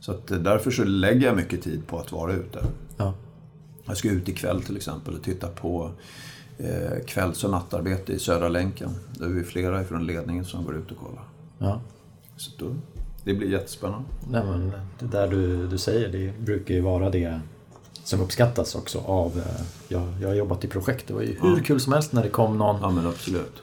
Så att därför så lägger jag mycket tid på att vara ute. Ja. Jag ska ut ikväll till exempel och titta på eh, kvälls och nattarbete i Södra länken. Där är vi flera från ledningen som går ut och kollar. Ja. Så då, det blir jättespännande. Nej, men det där du, du säger, det brukar ju vara det som uppskattas också av... eh, Jag, jag har jobbat i projekt, det var ju hur kul som helst när det kom någon Ja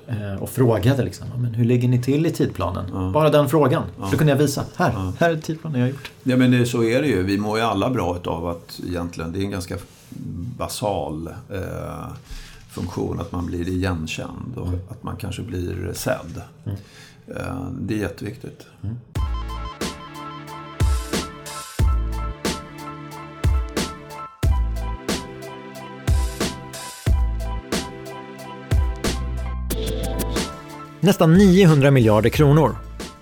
eh, och frågade liksom, "Ja, men hur ligger ni till i tidplanen? Bara den frågan. Då kunde jag visa, här, här är tidplanen jag har gjort. Ja men det, så är det ju. Vi mår ju alla bra av att egentligen, det är en ganska basal eh, funktion att man blir igenkänd och att man kanske blir sedd. Eh, det är jätteviktigt. Nästan 900 miljarder kronor.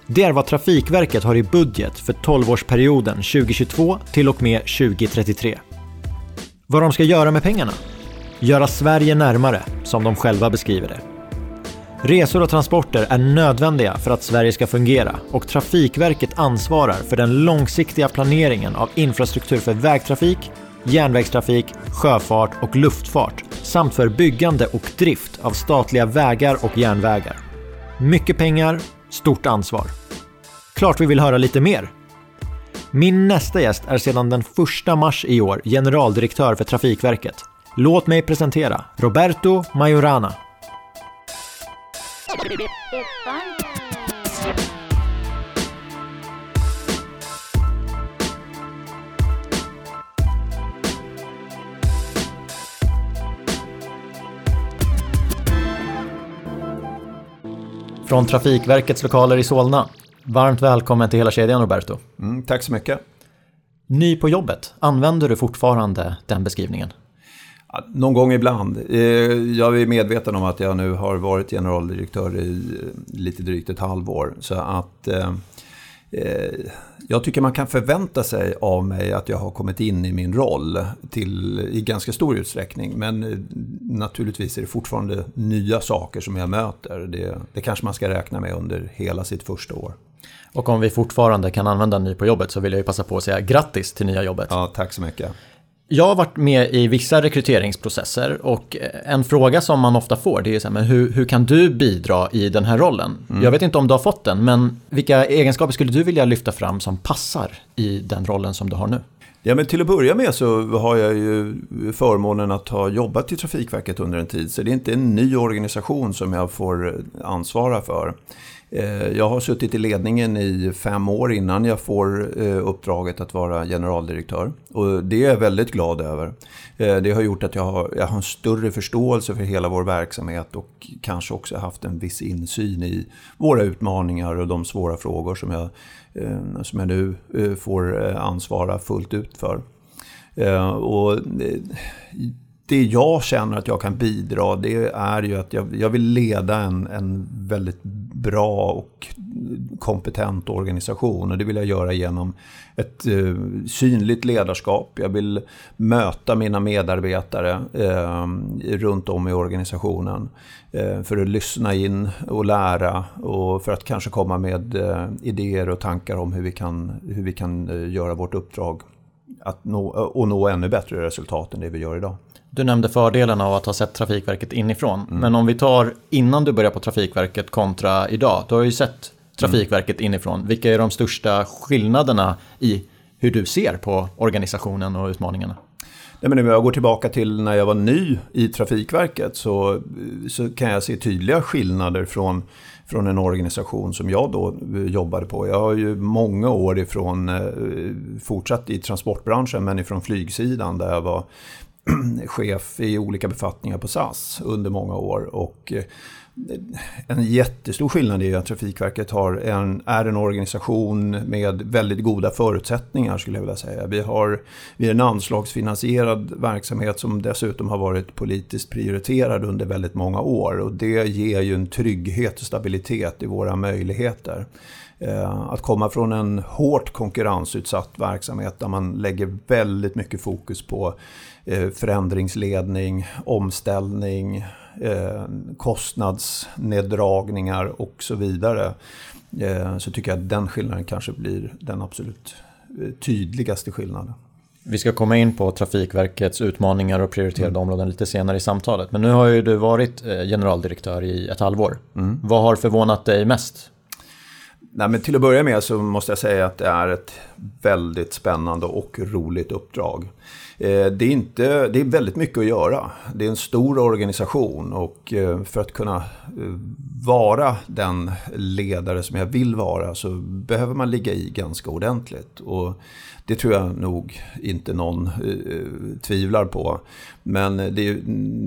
Det är vad Trafikverket har i budget för 12-årsperioden 2022 till och med 2033. Vad de ska göra med pengarna? Göra Sverige närmare, som de själva beskriver det. Resor och transporter är nödvändiga för att Sverige ska fungera och Trafikverket ansvarar för den långsiktiga planeringen av infrastruktur för vägtrafik, järnvägstrafik, sjöfart och luftfart samt för byggande och drift av statliga vägar och järnvägar. Mycket pengar, stort ansvar. Klart vi vill höra lite mer. Min nästa gäst är sedan den 1 mars i år generaldirektör för Trafikverket. Låt mig presentera Roberto Majorana. Från Trafikverkets lokaler i Solna. Varmt välkommen till hela kedjan Roberto. Mm, tack så mycket. Ny på jobbet, använder du fortfarande den beskrivningen? Någon gång ibland. Eh, Jag är medveten om att jag nu har varit generaldirektör i eh, lite drygt ett halvår. Så att eh, jag tycker man kan förvänta sig av mig att jag har kommit in i min roll till, i ganska stor utsträckning. Men eh, naturligtvis är det fortfarande nya saker som jag möter. Det, det kanske man ska räkna med under hela sitt första år. Och om vi fortfarande kan använda ny på jobbet så vill jag ju passa på att säga grattis till nya jobbet. Ja, tack så mycket. Jag har varit med i vissa rekryteringsprocesser och en fråga som man ofta får det är så här, men hur, hur kan du bidra i den här rollen? Jag vet inte om du har fått den, men vilka egenskaper skulle du vilja lyfta fram som passar i den rollen som du har nu? Ja, men till att börja med så har jag ju förmånen att ha jobbat i Trafikverket under en tid. Så det är inte en ny organisation som jag får ansvara för. Eh, jag har suttit i ledningen i fem år innan jag får eh, uppdraget att vara generaldirektör. Och det är jag väldigt glad över. Eh, det har gjort att jag har, jag har en större förståelse för hela vår verksamhet och kanske också haft en viss insyn i våra utmaningar och de svåra frågor som jag, som jag nu får ansvara fullt ut för. Och det jag känner att jag kan bidra det är ju att jag, jag vill leda en, en väldigt bra och kompetent organisation. Och det vill jag göra genom ett eh, synligt ledarskap. Jag vill möta mina medarbetare eh, runt om i organisationen. Eh, för att lyssna in och lära och för att kanske komma med eh, idéer och tankar om hur vi kan, hur vi kan eh, göra vårt uppdrag att nå, och nå ännu bättre resultat än det vi gör idag. Du nämnde fördelarna av att ha sett Trafikverket inifrån. Men om vi tar innan du började på Trafikverket kontra idag. Du har ju sett Trafikverket inifrån. Vilka är de största skillnaderna i hur du ser på organisationen och utmaningarna? Nej, men om jag går tillbaka till när jag var ny i Trafikverket så, så kan jag se tydliga skillnader från, från en organisation som jag då eh, jobbade på. Jag har ju många år ifrån, eh, fortsatt i transportbranschen, men ifrån flygsidan där jag var chef i olika befattningar på SAS under många år. Och eh, en jättestor skillnad är ju att Trafikverket har en, är en organisation med väldigt goda förutsättningar skulle jag vilja säga. Vi, har, vi är en anslagsfinansierad verksamhet som dessutom har varit politiskt prioriterad under väldigt många år. Och det ger ju en trygghet och stabilitet i våra möjligheter. Eh, att komma från en hårt konkurrensutsatt verksamhet där man lägger väldigt mycket fokus på förändringsledning, omställning, eh, kostnadsneddragningar och så vidare. Eh, Så tycker jag att den skillnaden kanske blir den absolut tydligaste skillnaden. Vi ska komma in på Trafikverkets utmaningar och prioriterade mm. områden lite senare i samtalet. Men nu har ju du varit generaldirektör i ett halvår. Mm. Vad har förvånat dig mest Nej, men till att börja med så måste jag säga att det är ett väldigt spännande och roligt uppdrag. Eh, det är, inte, det är väldigt mycket att göra. Det är en stor organisation och eh, för att kunna eh, vara den ledare som jag vill vara så behöver man ligga i ganska ordentligt. Och det tror jag nog inte någon tvivlar på. Men det,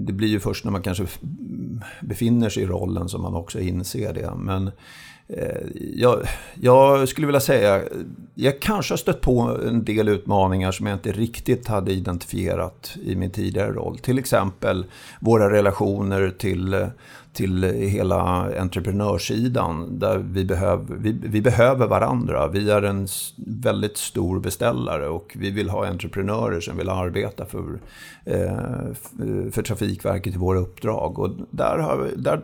det blir ju först när man kanske befinner sig i rollen som man också inser det. Men Eh, jag, jag, skulle vilja säga, jag kanske har stött på en del utmaningar som jag inte riktigt hade identifierat i min tidigare roll. Till exempel våra relationer till, till hela entreprenörssidan. Där vi, behöver, vi, vi behöver varandra. Vi är en väldigt stor beställare och vi vill ha entreprenörer som vill arbeta för, eh, för Trafikverket i våra uppdrag. Och där, har, där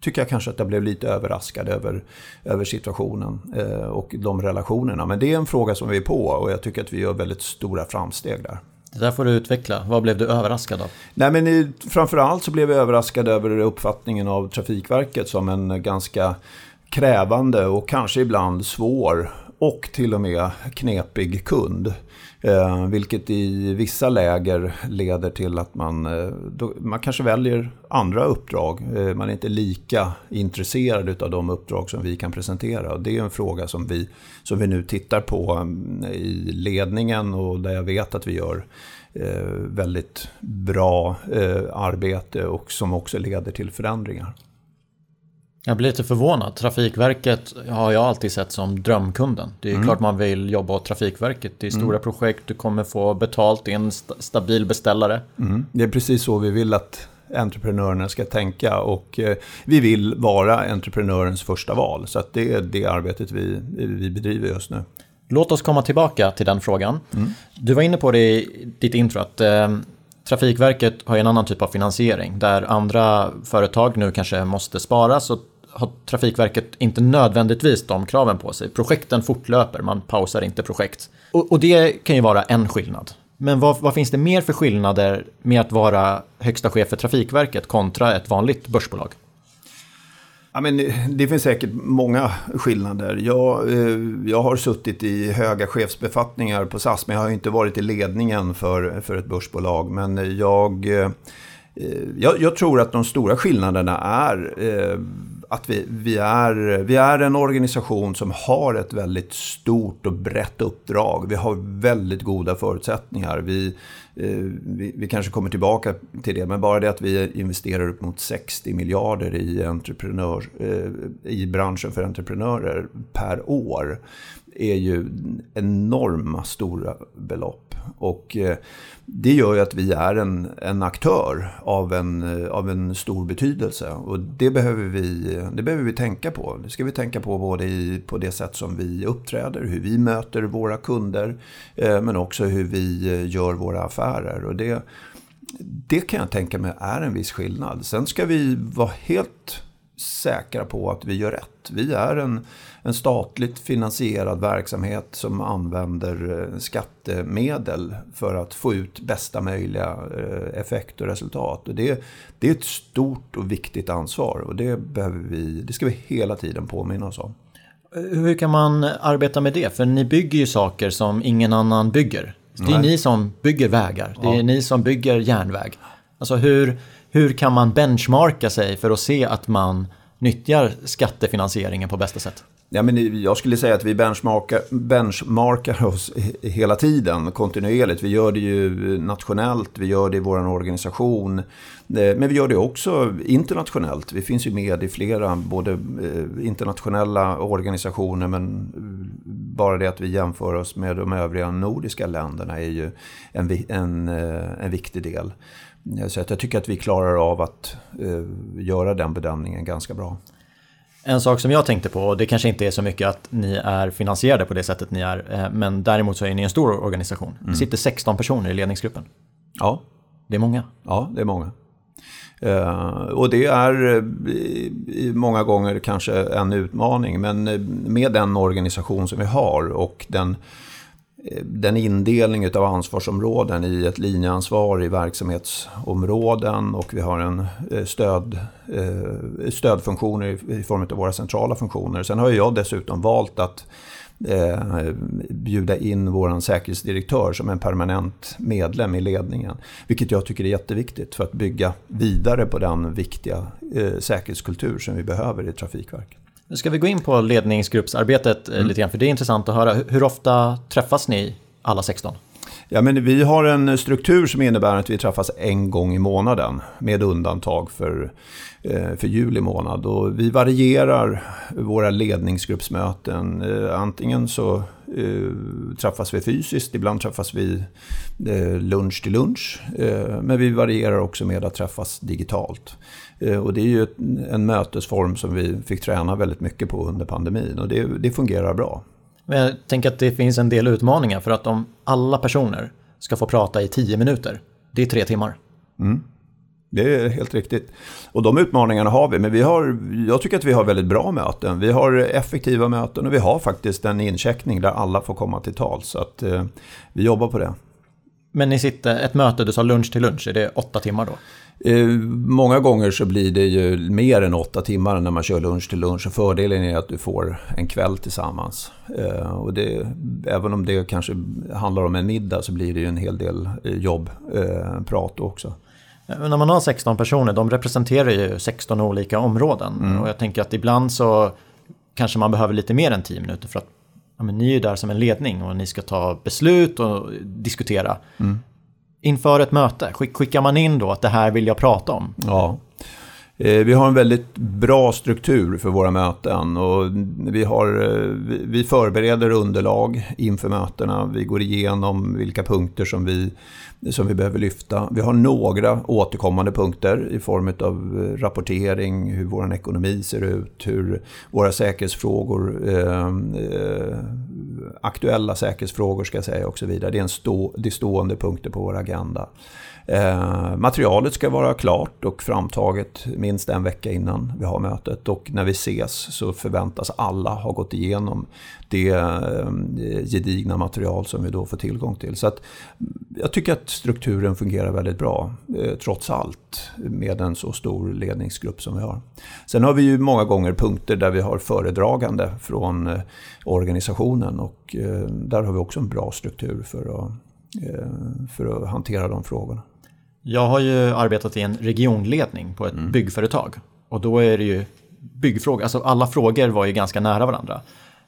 tycker jag kanske att jag blev lite överraskad över, över situationen eh, och de relationerna. Men det är en fråga som vi är på och jag tycker att vi gör väldigt stora framsteg där. Det där får du utveckla. Vad blev du överraskad av? Nej, men i, framförallt så blev jag överraskad över uppfattningen av Trafikverket som en ganska krävande och kanske ibland svår och till och med knepig kund. Eh, vilket i vissa läger leder till att man, eh, då, man kanske väljer andra uppdrag. Eh, man är inte lika intresserad av de uppdrag som vi kan presentera. Och det är en fråga som vi, som vi nu tittar på mm, i ledningen och där jag vet att vi gör eh, väldigt bra eh, arbete och som också leder till förändringar. Jag blir lite förvånad. Trafikverket har jag alltid sett som drömkunden. Det är mm. klart man vill jobba åt Trafikverket. Det är stora mm. projekt, du kommer få betalt, det är en st stabil beställare. Mm. Det är precis så vi vill att entreprenörerna ska tänka och eh, vi vill vara entreprenörens första val. Så det är det arbetet vi, vi bedriver just nu. Låt oss komma tillbaka till den frågan. Mm. Du var inne på det i ditt intro att eh, Trafikverket har en annan typ av finansiering där andra företag nu kanske måste spara så har Trafikverket inte nödvändigtvis de kraven på sig. Projekten fortlöper, man pausar inte projekt. Och, och det kan ju vara en skillnad. Men vad, vad, finns det mer för skillnader med att vara högsta chef för Trafikverket kontra ett vanligt börsbolag? Ja, men det finns säkert många skillnader. Jag, eh, jag har suttit i höga chefsbefattningar på SAS, men jag har inte varit i ledningen för, för ett börsbolag. Men jag, eh, jag, jag tror att de stora skillnaderna är eh, att vi, vi, är, vi är en organisation som har ett väldigt stort och brett uppdrag. Vi har väldigt goda förutsättningar. Vi, eh, vi, vi, kanske kommer tillbaka till det, men bara det att vi investerar upp mot 60 miljarder i, entreprenör, eh, i branschen för entreprenörer per år är ju enorma stora belopp. Och eh, det gör ju att vi är en, en aktör av en, eh, av en stor betydelse. Och det behöver, vi, det behöver vi tänka på. Det ska vi tänka på både i, på det sätt som vi uppträder, hur vi möter våra kunder, eh, men också hur vi gör våra affärer. Och det, det kan jag tänka mig är en viss skillnad. Sen ska vi vara helt säkra på att vi gör rätt. Vi är en, en statligt finansierad verksamhet som använder eh, skattemedel för att få ut bästa möjliga eh, effekt och resultat. Och det, det är ett stort och viktigt ansvar och det, behöver vi, det ska vi hela tiden påminna oss om. Hur kan man arbeta med det? För ni bygger ju saker som ingen annan bygger. Det är Nej. ni som bygger vägar, det är ja. ni som bygger järnväg. Alltså hur, hur kan man benchmarka sig för att se att man nyttjar skattefinansieringen på bästa sätt? Ja, men jag skulle säga att vi benchmarkar, benchmarkar oss hela tiden, kontinuerligt. Vi gör det ju nationellt, vi gör det i vår organisation. Eh, men vi gör det också internationellt. Vi finns ju med i flera, både eh, internationella organisationer, men eh, bara det att vi jämför oss med de övriga nordiska länderna är ju en, en, en viktig del. Så att jag tycker att vi klarar av att göra den bedömningen ganska bra. En sak som jag tänkte på, och det kanske inte är så mycket att ni är finansierade på det sättet ni är, eh, men däremot så är ni en stor organisation. Mm. Det sitter 16 personer i ledningsgruppen. Ja. Det är många. Ja, det är många. Och det är många gånger kanske en utmaning, men med den organisation som vi har och den Eh, den indelning av ansvarsområden i ett linjeansvar i verksamhetsområden och vi har en eh, stöd, eh, stödfunktioner i form av våra centrala funktioner. Sen har jag dessutom valt att bjuda in vår säkerhetsdirektör som en permanent medlem i ledningen. Vilket jag tycker är jätteviktigt för att bygga vidare på den viktiga säkerhetskultur som vi behöver i Trafikverket. Nu ska vi gå in på ledningsgruppsarbetet eh, mm. lite grann, för det är intressant att höra. Hur ofta träffas ni alla 16? Ja, men vi har en struktur som innebär att vi träffas en gång i månaden med undantag för, eh, för juli månad. Och vi varierar våra ledningsgruppsmöten. Eh, antingen så träffas vi fysiskt, ibland träffas vi lunch till lunch. Men vi varierar också med att träffas digitalt. Eh, och det är ju en mötesform som vi fick träna väldigt mycket på under pandemin och det, det fungerar bra. Men jag tänker att det finns en del utmaningar för att om alla personer ska få prata i tio minuter, det är tre timmar. Mm. Det är helt riktigt. Och de utmaningarna har vi, men vi har, jag tycker att vi har väldigt bra möten. Vi har effektiva möten och vi har faktiskt en incheckning där alla får komma till tal. Så att eh, vi jobbar på det. Men ni sitter, ett möte, du sa lunch till lunch, är det åtta timmar då? Eh, många gånger så blir det ju mer än åtta timmar när man kör lunch till lunch. Och fördelen är att du får en kväll tillsammans. Eh, och det, även om det kanske handlar om en middag så blir det ju en hel del eh, jobbprat också. Men när man har 16 personer, de representerar ju 16 olika områden. Mm. Och jag tänker att ibland så kanske man behöver lite mer än 10 minuter för att ja, ni är ju där som en ledning och ni ska ta beslut och diskutera. Mm inför ett möte? Skickar man in då att det här vill jag prata om? Ja. Eh, vi har en väldigt bra struktur för våra möten och vi, har, eh, vi förbereder underlag inför mötena. Vi går igenom vilka punkter som vi, som vi behöver lyfta. Vi har några återkommande punkter i form av eh, rapportering, hur vår ekonomi ser ut, hur våra säkerhetsfrågor, ehm, eh, aktuella säkerhetsfrågor ska jag säga och så vidare. Det är, en stå, det är stående punkter på vår agenda. Eh, materialet ska vara klart och framtaget minst en vecka innan vi har mötet. Och när vi ses så förväntas alla ha gått igenom det eh, gedigna material som vi då får tillgång till. Så att mm, jag tycker att strukturen fungerar väldigt bra, eh, trots allt, med en så stor ledningsgrupp som vi har. Sen har vi ju många gånger punkter där vi har föredragande från eh, organisationen och eh, där har vi också en bra struktur för att, eh, för att hantera de frågorna. Jag har ju arbetat i en regionledning på ett mm. byggföretag. Och då är det ju byggfrågor, alltså alla frågor var ju ganska nära varandra.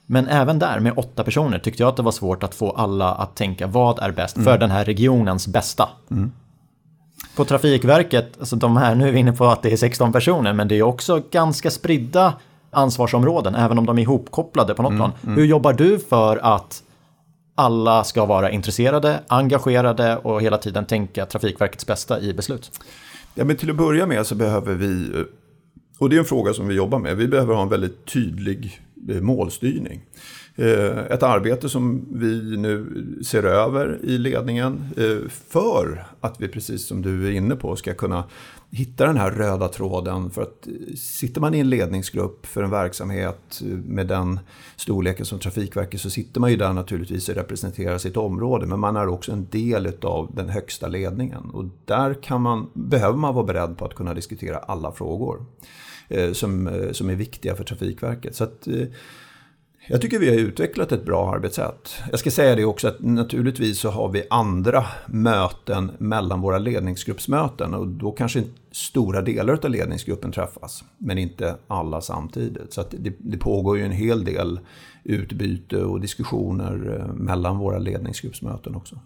Men även där med åtta personer tyckte jag att det var svårt att få alla att tänka vad är bäst mm. för den här regionens bästa. Mm. På Trafikverket, alltså de här, nu är vi inne på att det är 16 personer, men det är också ganska spridda ansvarsområden, även om de är ihopkopplade på något mm. plan. Mm. Hur jobbar du för att alla ska vara intresserade, engagerade och hela tiden tänka Trafikverkets bästa i beslut? Ja, men till att börja med så behöver vi, och det är en fråga som vi jobbar med, vi behöver ha en väldigt tydlig eh, målstyrning. Eh, ett arbete som vi nu ser över i ledningen eh, för att vi, precis som du är inne på, ska kunna hitta den här röda tråden. För att eh, sitter man i en ledningsgrupp för en verksamhet med den storleken som Trafikverket så sitter man ju där naturligtvis och representerar sitt område. Men man är också en del av den högsta ledningen. Och där kan man, behöver man vara beredd på att kunna diskutera alla frågor som, som är viktiga för Trafikverket. Så att, jag tycker vi har utvecklat ett bra arbetssätt. Jag ska säga det också att naturligtvis så har vi andra möten mellan våra ledningsgruppsmöten och då kanske stora delar av ledningsgruppen träffas, men inte alla samtidigt. Så det, det, pågår ju en hel del utbyte och diskussioner eh, mellan våra ledningsgruppsmöten också.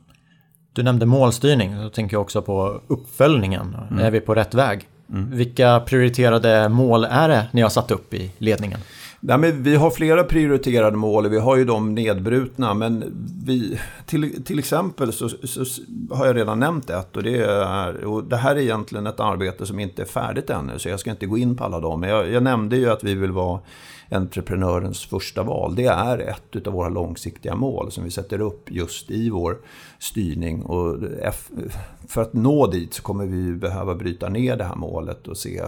Du nämnde målstyrning, då tänker jag också på uppföljningen. Mm. Är vi på rätt väg? Mm. Vilka prioriterade mål är det ni har satt upp i ledningen? Nej, men vi har flera prioriterade mål. Vi har ju de nedbrutna. Men vi, till, till exempel så, så, har jag redan nämnt ett. Och det, är, och det här är egentligen ett arbete som inte är färdigt ännu. Så jag ska inte gå in på alla dem. Men jag, jag nämnde ju att vi vill vara entreprenörens första val. Det är ett av våra långsiktiga mål som vi sätter upp just i vår styrning. Och för att nå dit så kommer vi behöva bryta ner det här målet och se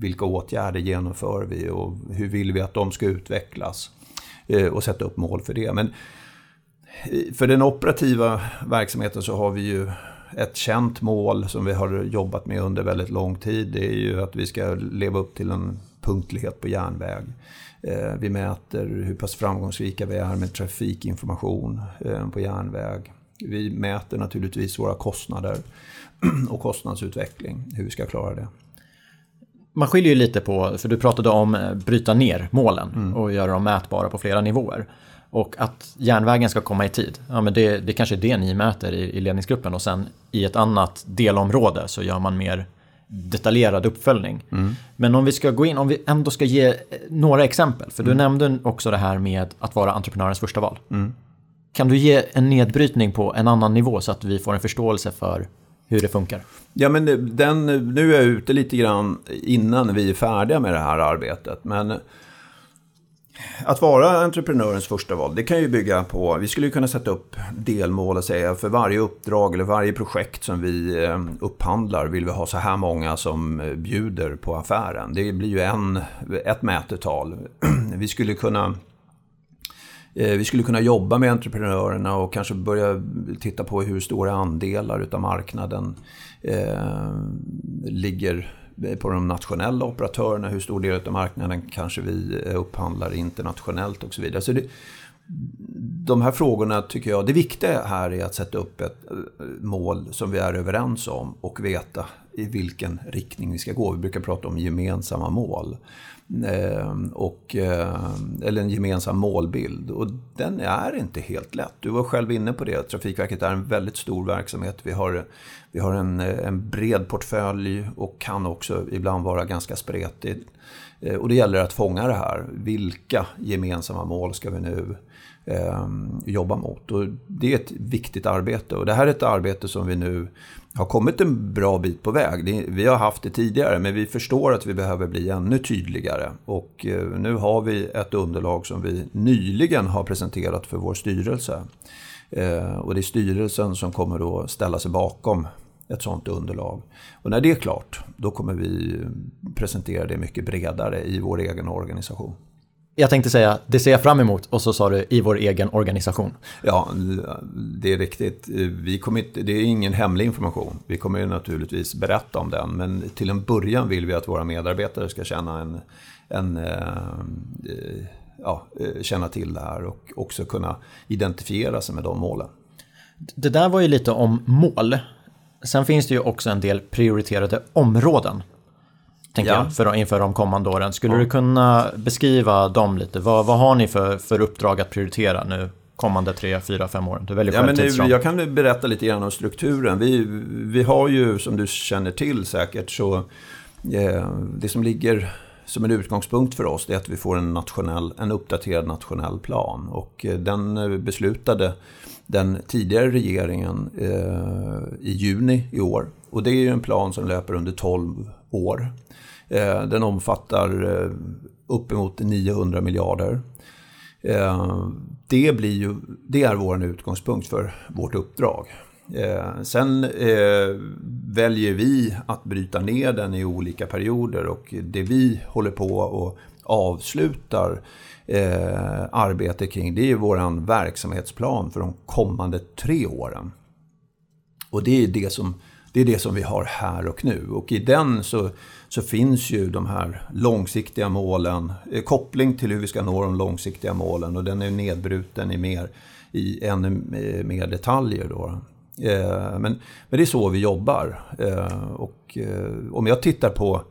vilka åtgärder genomför vi och hur vill vi att de ska utvecklas eh, och sätta upp mål för det. Men för den operativa verksamheten så har vi ju ett känt mål som vi har jobbat med under väldigt lång tid. Det är ju att vi ska leva upp till en punktlighet på järnväg. Eh, vi mäter hur pass framgångsrika vi är med trafikinformation eh, på järnväg. Vi mäter naturligtvis våra kostnader och kostnadsutveckling, hur vi ska klara det. Man skiljer ju lite på, för du pratade om eh, bryta ner målen mm. och göra dem mätbara på flera nivåer. Och att järnvägen ska komma i tid, ja, men det, det kanske är det ni mäter i, i ledningsgruppen och sen i ett annat delområde så gör man mer detaljerad uppföljning. Mm. Men om vi ska gå in, om vi ändå ska ge några exempel, för du mm. nämnde också det här med att vara entreprenörens första val. Mm. Kan du ge en nedbrytning på en annan nivå så att vi får en förståelse för hur det funkar? Ja, men den, nu är jag ute lite grann innan vi är färdiga med det här arbetet. Men att vara entreprenörens första val, det kan ju bygga på, vi skulle kunna sätta upp delmål och säga för varje uppdrag eller varje projekt som vi eh, upphandlar vill vi ha så här många som eh, bjuder på affären. Det blir ju en, ett mätetal. Vi skulle kunna eh, vi skulle kunna jobba med entreprenörerna och kanske börja titta på hur stora andelar utav marknaden eh, ligger Eh, på de nationella operatörerna, hur stor del av marknaden kanske vi eh, upphandlar internationellt och så vidare. Så det, de här frågorna tycker jag, det viktiga här är att sätta upp ett eh, mål som vi är överens om och veta i vilken riktning vi ska gå. Vi brukar prata om gemensamma mål. Ehm, och, eh, eller en gemensam målbild. Och den är inte helt lätt. Du var själv inne på det. Trafikverket är en väldigt stor verksamhet. Vi har, vi har en, en bred portfölj och kan också ibland vara ganska spretig. Eh, och det gäller att fånga det här. Vilka gemensamma mål ska vi nu eh, jobba mot? Och det är ett viktigt arbete. Och det här är ett arbete som vi nu har kommit en bra bit på väg. Vi har haft det tidigare men vi förstår att vi behöver bli ännu tydligare. Och eh, nu har vi ett underlag som vi nyligen har presenterat för vår styrelse. Eh, och det är styrelsen som kommer att ställa sig bakom ett sådant underlag. Och när det är klart, då kommer vi presentera det mycket bredare i vår egen organisation. Jag tänkte säga, det ser jag fram emot och så sa du i vår egen organisation. Ja, det är riktigt. Vi kommer det är ingen hemlig information. Vi kommer ju naturligtvis berätta om den. Men till en början vill vi att våra medarbetare ska känna en, en eh, ja, känna till det här och också kunna identifiera sig med de målen. Det där var ju lite om mål. Sen finns det ju också en del prioriterade områden tänker ja. jag, för, inför de kommande åren. Skulle ja. du kunna beskriva dem lite? Vad, vad har ni för, för uppdrag att prioritera nu kommande tre, fyra, fem åren? Du väljer ja, men nu, Jag kan berätta lite grann om strukturen. Vi, vi har ju, som du känner till säkert, så eh, det som ligger som en utgångspunkt för oss är att vi får en, nationell, en uppdaterad nationell plan. Och eh, den eh, beslutade den tidigare regeringen eh, i juni i år. Och det är en plan som löper under 12 år. Eh, den omfattar eh, uppemot 900 miljarder. Eh, det, blir ju, det är vår utgångspunkt för vårt uppdrag. Eh, sen eh, väljer vi att bryta ner den i olika perioder och det vi håller på och avslutar eh, arbetet kring det är vår verksamhetsplan för de kommande tre åren. Och det är det som, det är det som vi har här och nu. Och i den så så finns ju de här långsiktiga målen, eh, koppling till hur vi ska nå de långsiktiga målen och den är nedbruten i, mer, i ännu eh, mer detaljer. Då. Eh, men, men det är så vi jobbar. Eh, och eh, om jag tittar på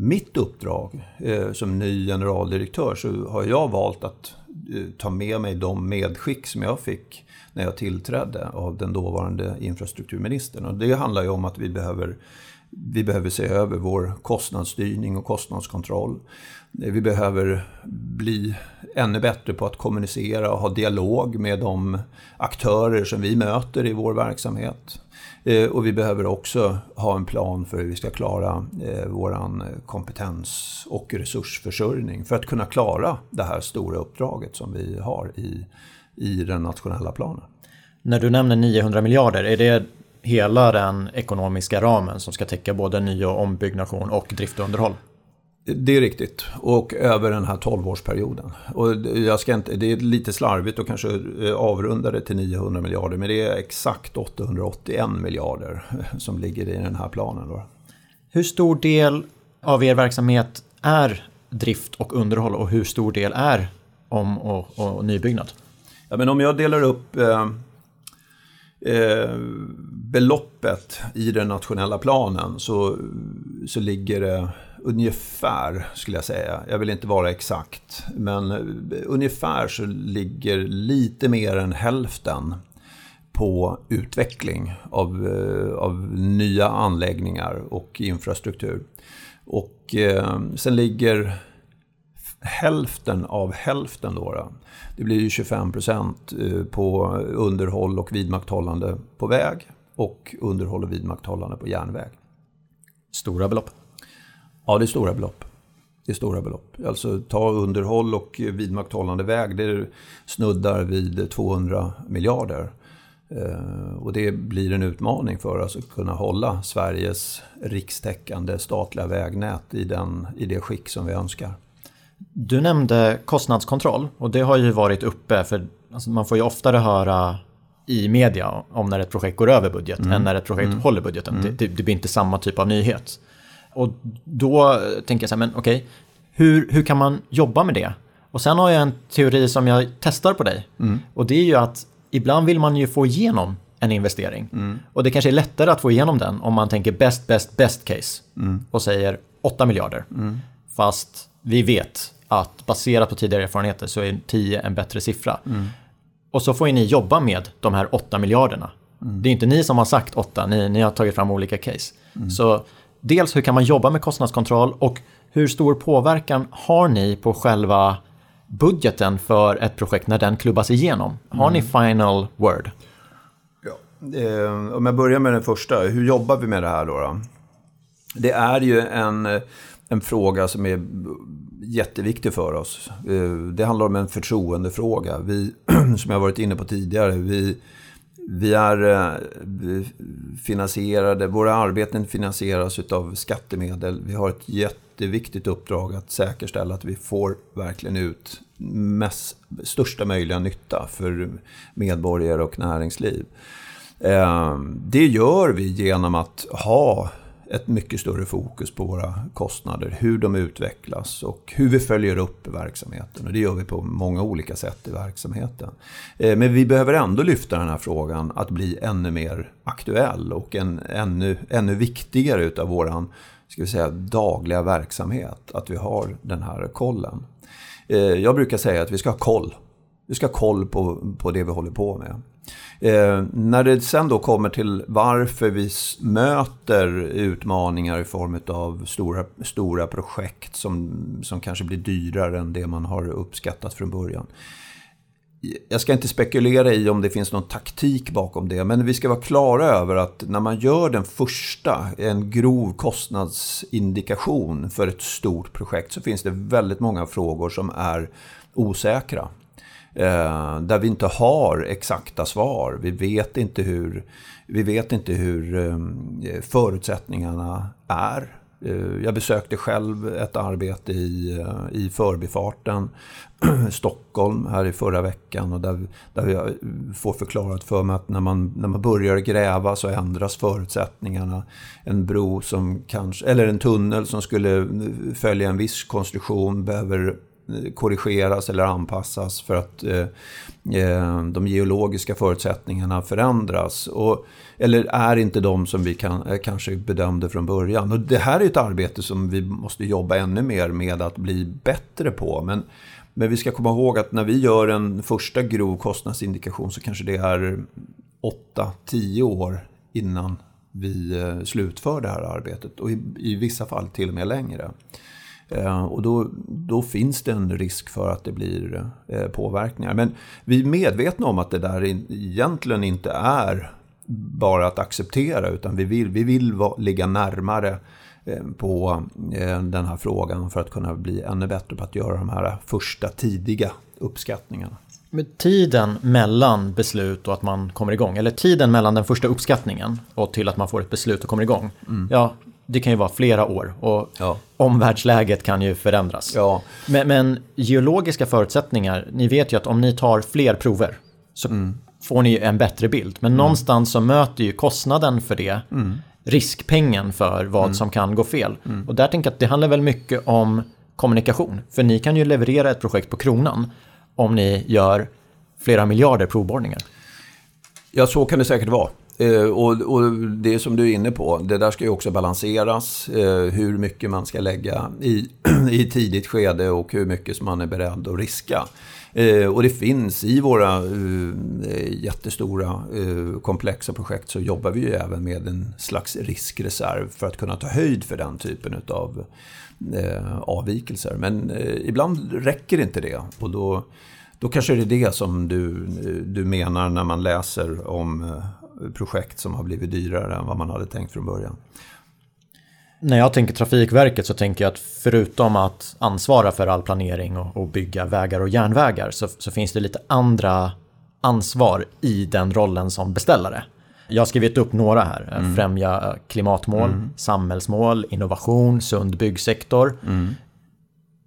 mitt uppdrag eh, som ny generaldirektör så har jag valt att eh, ta med mig de medskick som jag fick när jag tillträdde av den dåvarande infrastrukturministern. Och det handlar ju om att vi behöver Vi behöver se över vår kostnadsstyrning och kostnadskontroll. Eh, vi behöver bli ännu bättre på att kommunicera och ha dialog med de aktörer som vi möter i vår verksamhet. Eh, och vi behöver också ha en plan för hur vi ska klara eh, vår kompetens och resursförsörjning för att kunna klara det här stora uppdraget som vi har i, i den nationella planen. När du nämner 900 miljarder, är det hela den ekonomiska ramen som ska täcka både ny och ombyggnation och drift och underhåll? Det är riktigt. Och över den här 12-årsperioden. Och jag ska inte, det är lite slarvigt att kanske eh, avrunda det till 900 miljarder. Men det är exakt 881 miljarder som ligger i den här planen. Då. Hur stor del av er verksamhet är drift och underhåll och hur stor del är om och, och nybyggnad? Ja, men om jag delar upp eh, eh, beloppet i den nationella planen så, så ligger det ungefär, skulle jag säga. Jag vill inte vara exakt. Men eh, ungefär så ligger lite mer än hälften på utveckling av, eh, av nya anläggningar och infrastruktur. Och eh, sen ligger hälften av hälften då, då det blir ju 25 procent eh, på underhåll och vidmakthållande på väg och underhåll och vidmakthållande på järnväg. Stora belopp. Ja, det är stora belopp. Det är stora belopp. Alltså ta underhåll och vidmakthållande väg, det snuddar vid 200 miljarder. Eh, och det blir en utmaning för oss att kunna hålla Sveriges rikstäckande statliga vägnät i, den, i det skick som vi önskar. Du nämnde kostnadskontroll och det har ju varit uppe för alltså man får ju oftare höra i media om när ett projekt går över budget mm. än när ett projekt mm. håller budgeten. Mm. Det, det, blir inte samma typ av nyhet. Och då tänker jag så här, men okej, okay, hur, hur kan man jobba med det? Och sen har jag en teori som jag testar på dig. Mm. Och det är ju att ibland vill man ju få igenom en investering. Mm. Och det kanske är lättare att få igenom den om man tänker best, best, best case. Mm. Och säger 8 miljarder. Mm. Fast vi vet att baserat på tidigare erfarenheter så är 10 en bättre siffra. Mm. Och så får ni jobba med de här 8 miljarderna. Mm. Det är inte ni som har sagt 8, ni, ni har tagit fram olika case. Så dels hur kan man jobba med kostnadskontroll och hur stor påverkan har ni på själva budgeten för ett projekt när den klubbas igenom? Har ni mm. final word? Ja. Eh, om jag börjar med den första, hur jobbar vi med det här då? då? Det är ju en, en fråga som är jätteviktig för oss. Eh, det handlar om en förtroendefråga. Vi, som jag varit inne på tidigare, vi vi är eh, finansierade, våra arbeten finansieras av skattemedel. Vi har ett jätteviktigt uppdrag att säkerställa att vi får verkligen ut mest, största möjliga nytta för medborgare och näringsliv. Eh, det gör vi genom att ha ett mycket större fokus på våra kostnader, hur de utvecklas och hur vi följer upp verksamheten. Och det gör vi på många olika sätt i verksamheten. Eh, men vi behöver ändå lyfta den här frågan att bli ännu mer aktuell och en ännu, ännu viktigare utav våran ska vi säga, dagliga verksamhet. Att vi har den här kollen. Eh, jag brukar säga att vi ska ha koll. Vi ska ha koll på, på det vi håller på med. Eh, när det sen då kommer till varför vi möter utmaningar i form av stora, stora projekt som, som kanske blir dyrare än det man har uppskattat från början. Jag ska inte spekulera i om det finns någon taktik bakom det, men vi ska vara klara över att när man gör den första, en grov kostnadsindikation för ett stort projekt, så finns det väldigt många frågor som är osäkra. Eh, där vi inte har exakta svar. Vi vet inte hur, vi vet inte hur eh, förutsättningarna är. Eh, jag besökte själv ett arbete i, eh, i Förbifarten, Stockholm, här i förra veckan. Och där, där jag eh, får förklarat för mig att när man, när man börjar gräva så ändras förutsättningarna. En bro som kanske, eller en tunnel som skulle följa en viss konstruktion behöver korrigeras eller anpassas för att eh, eh, de geologiska förutsättningarna förändras. Och, eller är inte de som vi kan, eh, kanske bedömde från början. Och det här är ett arbete som vi måste jobba ännu mer med att bli bättre på. Men, men vi ska komma ihåg att när vi gör en första grov kostnadsindikation så kanske det är 8-10 år innan vi eh, slutför det här arbetet och i, i vissa fall till och med längre. Eh, och då, då, finns det en risk för att det blir eh, påverkningar. Men vi är medvetna om att det där egentligen inte är bara att acceptera utan vi vill, vi vill ligga närmare på den här frågan för att kunna bli ännu bättre på att göra de här första tidiga uppskattningarna. Med tiden mellan beslut och att man kommer igång, eller tiden mellan den första uppskattningen och till att man får ett beslut och kommer igång. Mm. Ja, det kan ju vara flera år och ja. omvärldsläget kan ju förändras. Ja. Men, men, geologiska förutsättningar, ni vet ju att om ni tar fler prover så mm. får ni en bättre bild. Men mm. någonstans så möter ju kostnaden för det mm. riskpengen för vad mm. som kan gå fel. Mm. Och där tänker jag att det handlar väl mycket om kommunikation. För ni kan ju leverera ett projekt på kronan om ni gör flera miljarder provborrningar. Ja, så kan det säkert vara. Eh, och, och, det som du är inne på, det där ska ju också balanseras. Eh, hur mycket man ska lägga i, i tidigt skede och hur mycket som man är beredd att riska. Eh, och det finns i våra eh, jättestora eh, komplexa projekt så jobbar vi ju även med en slags riskreserv för att kunna ta höjd för den typen av eh, avvikelser. Men eh, ibland räcker inte det och då då kanske det är det som du, du menar när man läser om eh, projekt som har blivit dyrare än vad man hade tänkt från början. När jag tänker Trafikverket så tänker jag att förutom att ansvara för all planering och, och bygga vägar och järnvägar så, så, finns det lite andra ansvar i den rollen som beställare. Jag har skrivit upp några här. Mm. Främja klimatmål, mm. samhällsmål, innovation, sund byggsektor. Mm.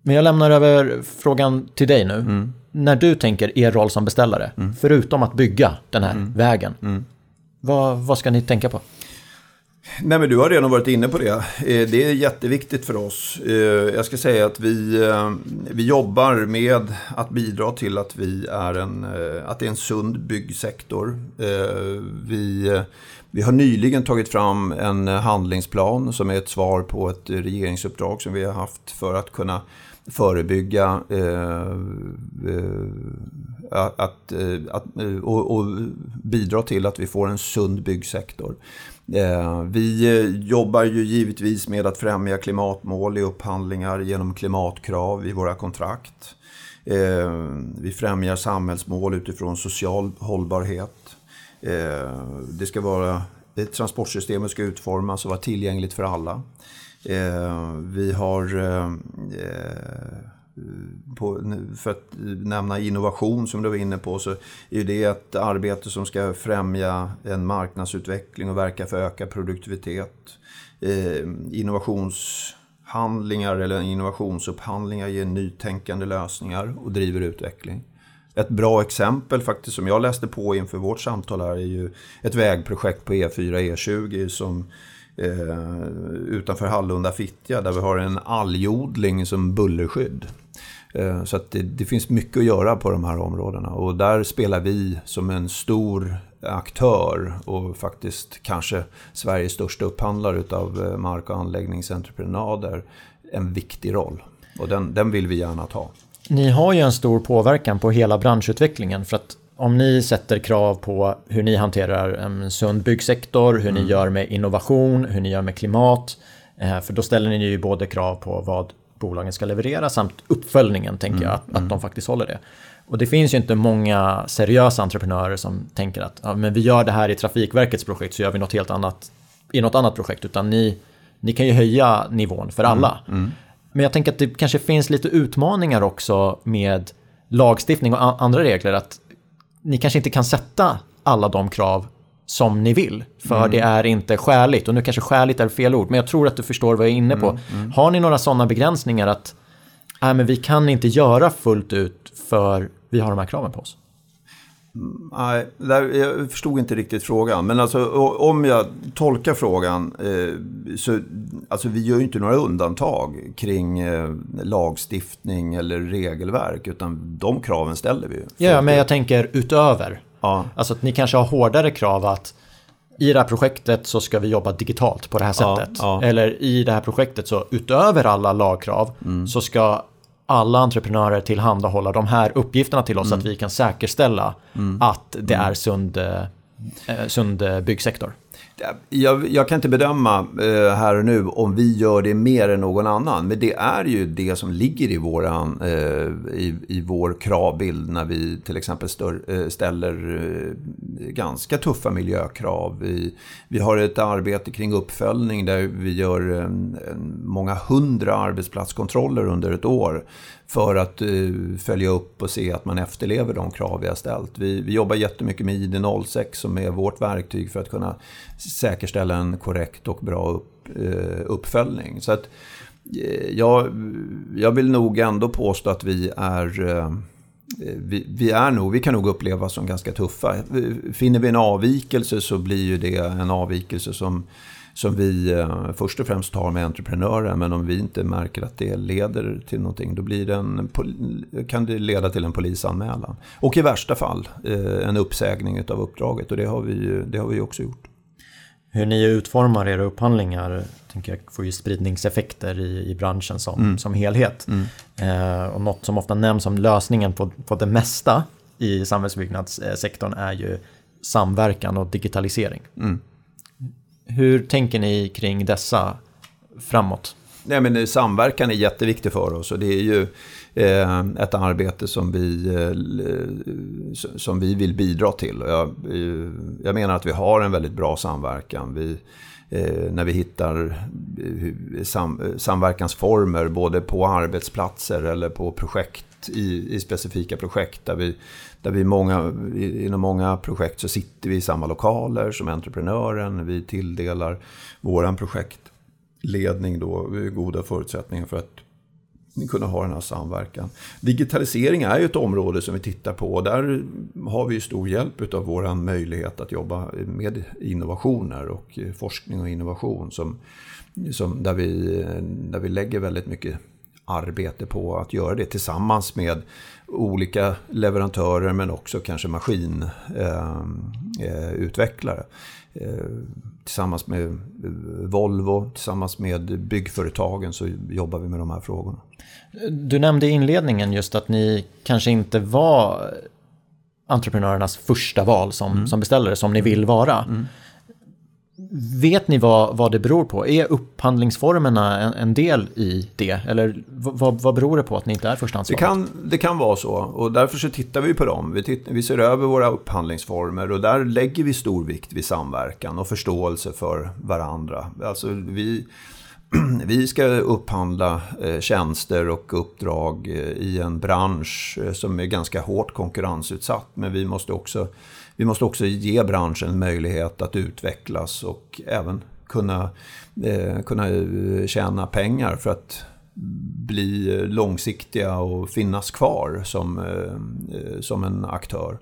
Men jag lämnar över frågan till dig nu. Mm när du tänker er roll som beställare, mm. förutom att bygga den här mm. vägen. Vad, vad ska ni tänka på? Nej, men du har redan varit inne på det. Eh, det är jätteviktigt för oss. Eh, jag ska säga att vi, eh, vi jobbar med att bidra till att, vi är en, att det är en sund byggsektor. Vi, vi har nyligen tagit fram en handlingsplan som är ett svar på ett regeringsuppdrag som vi har haft för att kunna förebygga eh, eh, att, att, eh, eh, och, och, bidra till att vi får en sund byggsektor. Vi jobbar ju givetvis med att främja klimatmål i upphandlingar genom klimatkrav i våra kontrakt. Vi främjar samhällsmål utifrån social hållbarhet. Det ska vara, transportsystemet ska utformas och vara tillgängligt för alla. Eh, vi har, eh, eh, för att nämna innovation som du var inne på, så är det ett arbete som ska främja en marknadsutveckling och verka för ökad produktivitet. Innovationshandlingar eller innovationsupphandlingar ger nytänkande lösningar och driver utveckling. Ett bra exempel faktiskt som jag läste på inför vårt samtal här är ju ett vägprojekt på E4, E20 som eh, utanför Hallunda Fittja där vi har en algodling som bullerskydd. Eh, så att det, det, finns mycket att göra på de här områdena och där spelar vi som en stor aktör och faktiskt kanske Sveriges största upphandlare av eh, mark och anläggningsentreprenader en viktig roll. Och den, den vill vi gärna ta. Ni har ju en stor påverkan på hela branschutvecklingen för att om ni sätter krav på hur ni hanterar en sund byggsektor, hur mm. ni gör med innovation, hur ni gör med klimat. Eh, för då ställer ni ju både krav på vad bolagen ska leverera samt uppföljningen, tänker mm. jag, att, att de mm. faktiskt håller det. Och det finns ju inte många seriösa entreprenörer som tänker att ja, men vi gör det här i Trafikverkets projekt så gör vi något helt annat i något annat projekt. Utan ni, ni kan ju höja nivån för alla. Mm. Men jag tänker att det kanske finns lite utmaningar också med lagstiftning och andra regler. Att ni kanske inte kan sätta alla de krav som ni vill. För mm. det är inte skäligt. Och nu kanske skäligt är fel ord, men jag tror att du förstår vad jag är inne på. Mm. Mm. Har ni några sådana begränsningar att äh, men vi kan inte göra fullt ut för vi har de här kraven på oss? Nej, jag förstod inte riktigt frågan. Men alltså, om jag tolkar frågan eh, så alltså, vi gör ju inte några undantag kring eh, lagstiftning eller regelverk. Utan de kraven ställer vi ju. Ja, men jag tänker utöver. Ja. Alltså att ni kanske har hårdare krav att i det här projektet så ska vi jobba digitalt på det här sättet. Ja, ja. Eller i det här projektet så utöver alla lagkrav mm. så ska alla entreprenörer tillhandahålla de här uppgifterna till oss mm. så att vi kan säkerställa mm. att det mm. är sund, eh, sund byggsektor. Jag, jag, kan inte bedöma eh, här och nu om vi gör det mer än någon annan. Men det är ju det som ligger i, våran, eh, i, i vår kravbild när vi till exempel stör, eh, ställer eh, ganska tuffa miljökrav. Vi, vi har ett arbete kring uppföljning där vi gör eh, många hundra arbetsplatskontroller under ett år för att uh, följa upp och se att man efterlever de krav vi har ställt. Vi, vi jobbar jättemycket med ID06 som är vårt verktyg för att kunna säkerställa en korrekt och bra upp, uh, uppföljning. Så att, uh, jag, jag vill nog ändå påstå att vi är vi, vi, är nog, vi kan nog upplevas som ganska tuffa. Finner vi en avvikelse så blir ju det en avvikelse som som vi eh, först och främst tar med entreprenören. Men om vi inte märker att det leder till någonting, då blir det en, kan det leda till en polisanmälan. Och i värsta fall eh, en uppsägning av uppdraget och det har vi, det har vi också gjort. Hur ni utformar era upphandlingar tänker jag, får ju spridningseffekter i, i branschen som, mm. som helhet. Mm. Eh, och något som ofta nämns som lösningen på, på det mesta i samhällsbyggnadssektorn är ju samverkan och digitalisering. Mm. Hur tänker ni kring dessa framåt? Nej, men samverkan är jätteviktig för oss och det är ju eh, ett arbete som vi, eh, som vi vill bidra till. Jag, jag menar att vi har en väldigt bra samverkan. Vi, eh, när vi hittar sam, samverkansformer både på arbetsplatser eller på projekt i, i specifika projekt där vi där vi många, inom många projekt så sitter vi i samma lokaler som entreprenören. Vi tilldelar vår projektledning då goda förutsättningar för att kunna ha den här samverkan. Digitalisering är ju ett område som vi tittar på. och Där har vi stor hjälp av vår möjlighet att jobba med innovationer och forskning och innovation. Som, som där, vi, där vi lägger väldigt mycket arbete på att göra det tillsammans med olika leverantörer men också kanske maskinutvecklare. Eh, eh, tillsammans med Volvo, tillsammans med byggföretagen så jobbar vi med de här frågorna. Du nämnde i inledningen just att ni kanske inte var entreprenörernas första val som, mm. som beställare som ni vill vara. Mm. Vet ni vad, vad det beror på? Är upphandlingsformerna en, en del i det? Eller vad, vad beror det på att ni inte är förstahandsvalet? Det kan, det kan vara så och därför så tittar vi på dem. Vi, titt, vi ser över våra upphandlingsformer och där lägger vi stor vikt vid samverkan och förståelse för varandra. Alltså vi, vi ska upphandla eh, tjänster och uppdrag eh, i en bransch eh, som är ganska hårt konkurrensutsatt. Men vi måste också vi måste också ge branschen möjlighet att utvecklas och även kunna, kunna tjäna pengar för att bli långsiktiga och finnas kvar som, som en aktör.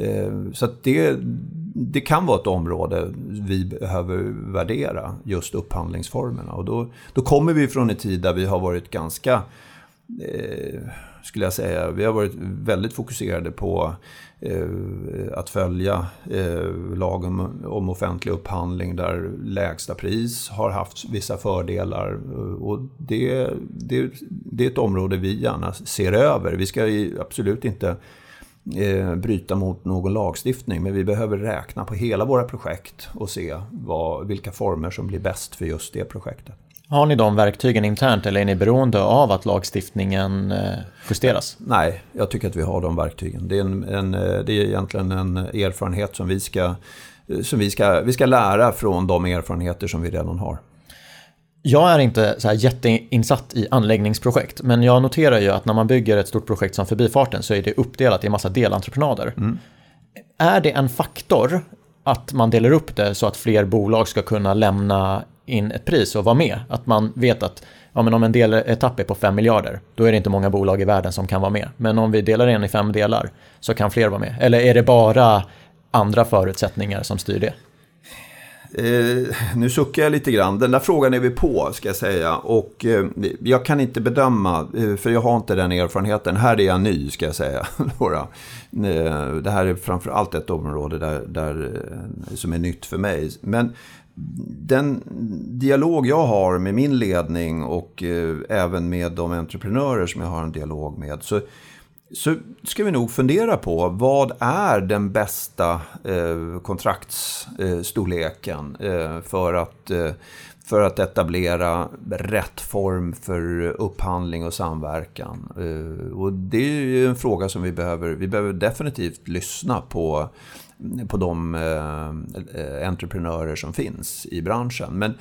Eh, så det, det kan vara ett område vi behöver värdera, just upphandlingsformerna. Och då, då kommer vi från en tid där vi har varit ganska, eh, skulle jag säga, vi har varit väldigt fokuserade på Eh, att följa eh, lagen om offentlig upphandling där lägsta pris har haft vissa fördelar. Eh, och det, det, det är ett område vi gärna ser över. Vi ska absolut inte eh, bryta mot någon lagstiftning men vi behöver räkna på hela våra projekt och se vad, vilka former som blir bäst för just det projektet. Har ni de verktygen internt eller är ni beroende av att lagstiftningen eh, justeras? Nej, jag tycker att vi har de verktygen. Det är, en, en, eh, det är egentligen en erfarenhet som vi ska, eh, som vi ska, vi ska lära från de erfarenheter som vi redan har. Jag är inte så här jätteinsatt i anläggningsprojekt, men jag noterar ju att när man bygger ett stort projekt som Förbifarten så är det uppdelat i en massa delentreprenader. Mm. Är det en faktor att man delar upp det så att fler bolag ska kunna lämna in ett pris och vara med. Att man vet att ja, men om en del etapp är på 5 miljarder, då är det inte många bolag i världen som kan vara med. Men om vi delar in i fem delar så kan fler vara med. Eller är det bara andra förutsättningar som styr det? Eh, nu suckar jag lite grann. Den där frågan är vi på, ska jag säga. Och eh, jag kan inte bedöma, eh, för jag har inte den erfarenheten. Här är jag ny, ska jag säga. Eh, det här är framför allt ett område där, där, eh, som är nytt för mig. Men den dialog jag har med min ledning och eh, även med de entreprenörer som jag har en dialog med. Så så ska vi nog fundera på vad är den bästa eh, kontraktsstorleken eh, för, att, eh, för att etablera rätt form för upphandling och samverkan. Eh, och det är ju en fråga som vi behöver, vi behöver definitivt lyssna på på de eh, entreprenörer som finns i branschen. Men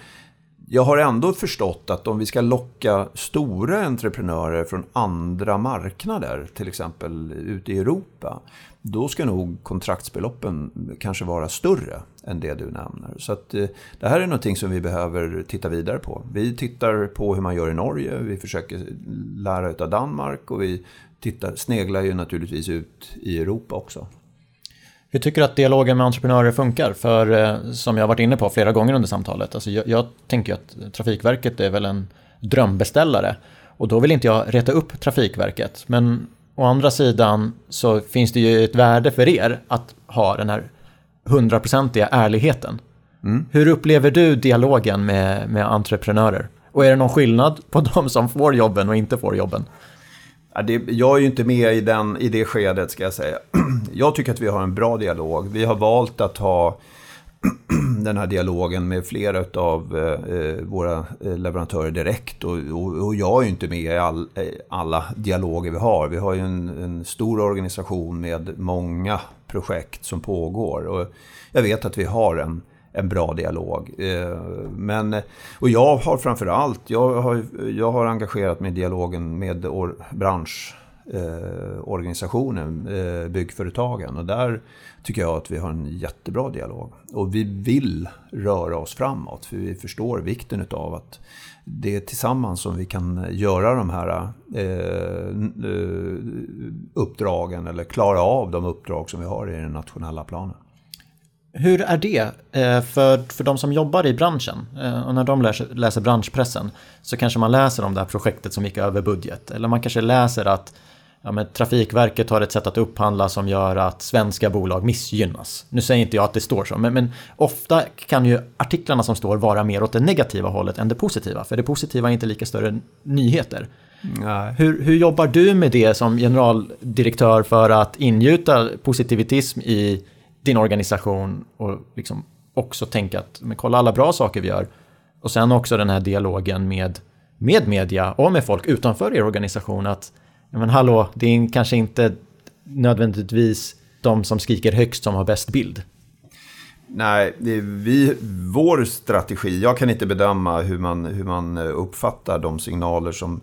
jag har ändå förstått att om vi ska locka stora entreprenörer från andra marknader, till exempel ute i Europa, då ska nog kontraktsbeloppen kanske vara större än det du nämner. Så att, eh, det här är någonting som vi behöver titta vidare på. Vi tittar på hur man gör i Norge, vi försöker lära av Danmark och vi tittar, sneglar ju naturligtvis ut i Europa också. Hur tycker du att dialogen med entreprenörer funkar? För eh, som jag har varit inne på flera gånger under samtalet, alltså jag, jag tänker att Trafikverket är väl en drömbeställare. Och då vill inte jag reta upp Trafikverket. Men å andra sidan så finns det ju ett värde för er att ha den här hundraprocentiga ärligheten. Mm. Hur upplever du dialogen med, med entreprenörer? Och är det någon skillnad på de som får jobben och inte får jobben? Det, jag är ju inte med i, den, i det skedet ska jag säga. Jag tycker att vi har en bra dialog. Vi har valt att ha den här dialogen med flera av eh, eh, våra eh, leverantörer direkt. Och, och, jag är ju inte med i all, alla dialoger vi har. Vi har ju en, en, stor organisation med många projekt som pågår. Och jag vet att vi har en, en bra dialog. Eh, men, och jag har framförallt, jag har, jag har engagerat mig i dialogen med branschorganisationen, eh, byggföretagen. Och där tycker jag att vi har en jättebra dialog. Och vi vill röra oss framåt, för vi förstår vikten av att det är tillsammans som vi kan göra de här eh, eh, uppdragen eller klara av de uppdrag som vi har i den nationella planen. Hur är det eh, för, för de som jobbar i branschen? Eh, och när de läser, läser branschpressen så kanske man läser om det här projektet som gick över budget. Eller man kanske läser att ja, Trafikverket har ett sätt att upphandla som gör att svenska bolag missgynnas. Nu säger inte jag att det står så, men, men ofta kan ju artiklarna som står vara mer åt det negativa hållet än det positiva. För det positiva är inte lika större nyheter. Hur, hur jobbar du med det som generaldirektör för att ingjuta positivitism i din organisation och liksom också tänka att men kolla alla bra saker vi gör. Och sen också den här dialogen med, med media och med folk utanför er organisation att men hallå, det är kanske inte nödvändigtvis de som skriker högst som har bäst bild. Nej, det är vi, vår strategi, jag kan inte bedöma hur man, hur man eh, uppfattar de signaler som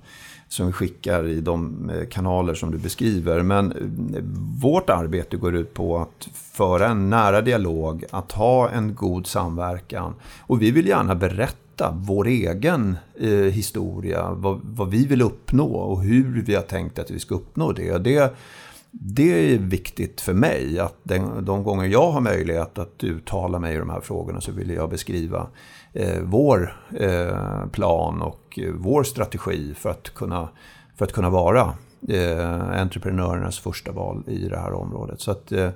som vi skickar i de eh, kanaler som du beskriver. Men eh, vårt arbete går ut på att föra en nära dialog, att ha en god samverkan. Och vi vill gärna berätta vår egen eh, historia, vad, vad, vi vill uppnå och hur vi har tänkt att vi ska uppnå det. det det är viktigt för mig att den, de gånger jag har möjlighet att uttala mig i de här frågorna så vill jag beskriva eh, vår eh, plan och eh, vår strategi för att kunna, för att kunna vara eh, entreprenörernas första val i det här området. Så att, eh,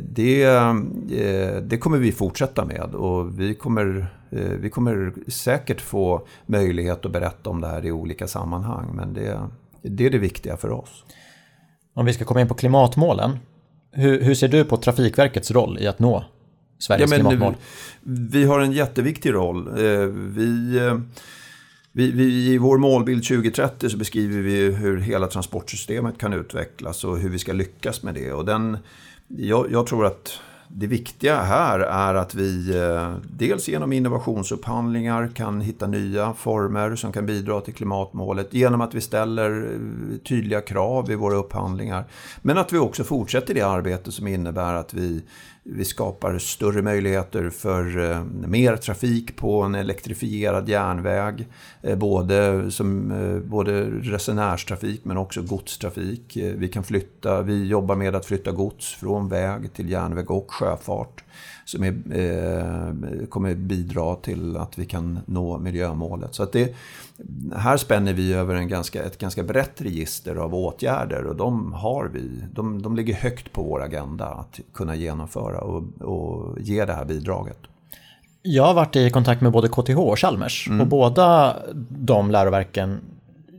det, eh, det kommer vi fortsätta med och vi kommer, vi kommer säkert få möjlighet att berätta om det här i olika sammanhang. Men det, det är det viktiga för oss. Om vi ska komma in på klimatmålen. Hur, hur ser du på Trafikverkets roll i att nå Sveriges ja, klimatmål? Vi har en jätteviktig roll. Eh, vi, eh, vi, vi, I vår målbild 2030 så beskriver vi hur hela transportsystemet kan utvecklas och hur vi ska lyckas med det. Och den, jag, jag tror att det viktiga här är att vi eh, dels genom innovationsupphandlingar kan hitta nya former som kan bidra till klimatmålet genom att vi ställer eh, tydliga krav i våra upphandlingar. Men att vi också fortsätter det arbete som innebär att vi vi skapar större möjligheter för eh, mer trafik på en elektrifierad järnväg. Eh, både, som, eh, både resenärstrafik men också godstrafik. Vi kan flytta, vi jobbar med att flytta gods från väg till järnväg och sjöfart. Som är, kommer bidra till att vi kan nå miljömålet. Så att det, här spänner vi över en ganska, ett ganska brett register av åtgärder och de har vi. De, de ligger högt på vår agenda att kunna genomföra och, och ge det här bidraget. Jag har varit i kontakt med både KTH och Chalmers mm. och båda de läroverken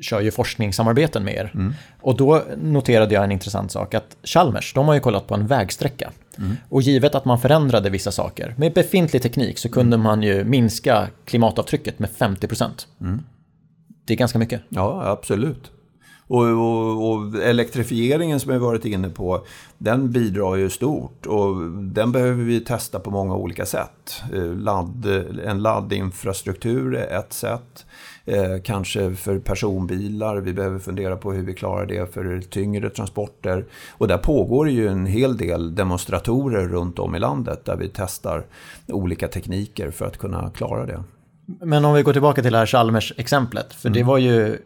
kör ju forskningssamarbeten med er. Mm. Och då noterade jag en intressant sak att Chalmers, de har ju kollat på en vägsträcka. Mm. Och givet att man förändrade vissa saker med befintlig teknik så kunde mm. man ju minska klimatavtrycket med 50%. Mm. Det är ganska mycket. Ja, absolut. Och, och, och, elektrifieringen som vi varit inne på, den bidrar ju stort och den behöver vi testa på många olika sätt. Eh, ladd, en laddinfrastruktur är ett sätt. Eh, kanske för personbilar, vi behöver fundera på hur vi klarar det för tyngre transporter. Och där pågår ju en hel del demonstratorer runt om i landet där vi testar olika tekniker för att kunna klara det. Men om vi går tillbaka till det här Chalmers-exemplet, för mm. det var ju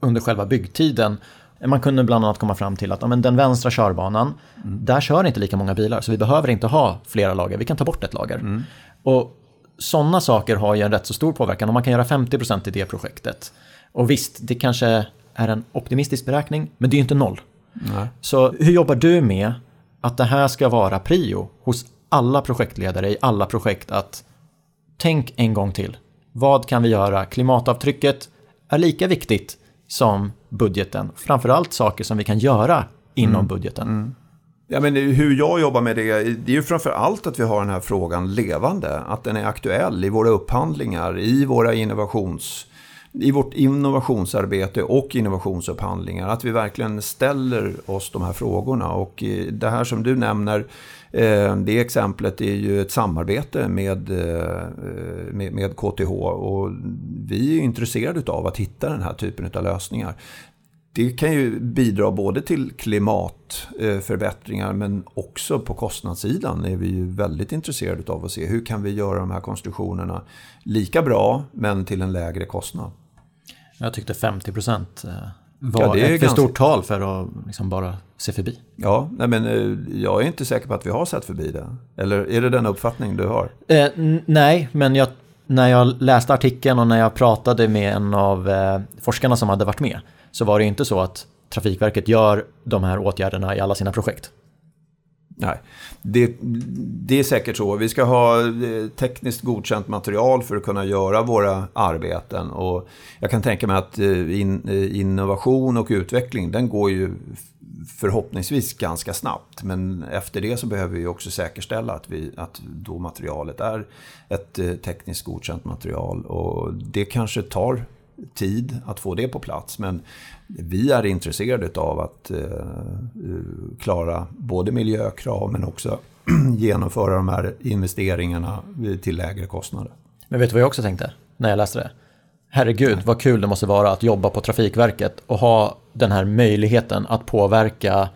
under själva byggtiden man kunde bland annat komma fram till att ja, men den vänstra körbanan, mm. där kör inte lika många bilar, så vi behöver inte ha flera lager, vi kan ta bort ett lager. Mm. Och sådana saker har ju en rätt så stor påverkan och man kan göra 50% i det projektet. Och visst, det kanske är en optimistisk beräkning, men det är ju inte noll. Nej. Så hur jobbar du med att det här ska vara prio hos alla projektledare i alla projekt att tänk en gång till. Vad kan vi göra? Klimatavtrycket är lika viktigt som budgeten. Framförallt saker som vi kan göra inom mm. budgeten. Mm. Ja, men hur jag jobbar med det, det är ju framför allt att vi har den här frågan levande. Att den är aktuell i våra upphandlingar, i våra innovations i vårt innovationsarbete och innovationsupphandlingar. Att vi verkligen ställer oss de här frågorna. Och eh, det här som du nämner, eh, det exemplet är ju ett samarbete med, eh, med, med KTH. Och vi är intresserade av att hitta den här typen av lösningar det kan ju bidra både till klimatförbättringar men också på kostnadssidan är vi ju väldigt intresserade av att se hur kan vi göra de här konstruktionerna lika bra men till en lägre kostnad. Jag tyckte 50 procent eh, var ja, det är ett för ganska... stort tal för att liksom bara se förbi. Ja, nej, men eh, jag är inte säker på att vi har sett förbi det. Eller är det den uppfattning du har? Eh, nej, men jag, när jag läste artikeln och när jag pratade med en av eh, forskarna som hade varit med så var det inte så att Trafikverket gör de här åtgärderna i alla sina projekt. Nej, det, det, är säkert så. Vi ska ha eh, tekniskt godkänt material för att kunna göra våra arbeten. Och jag kan tänka mig att eh, in, eh, innovation och utveckling, den går ju förhoppningsvis ganska snabbt. Men efter det så behöver vi också säkerställa att, vi, att då materialet är ett tekniskt godkänt material. Och det kanske tar tid att få det på plats. Men vi är intresserade av att eh, klara både miljökrav men också genomföra de här investeringarna till lägre kostnader. Men vet du vad jag också tänkte när jag läste det? Herregud, vad kul det måste vara att jobba på Trafikverket och ha den här möjligheten att påverka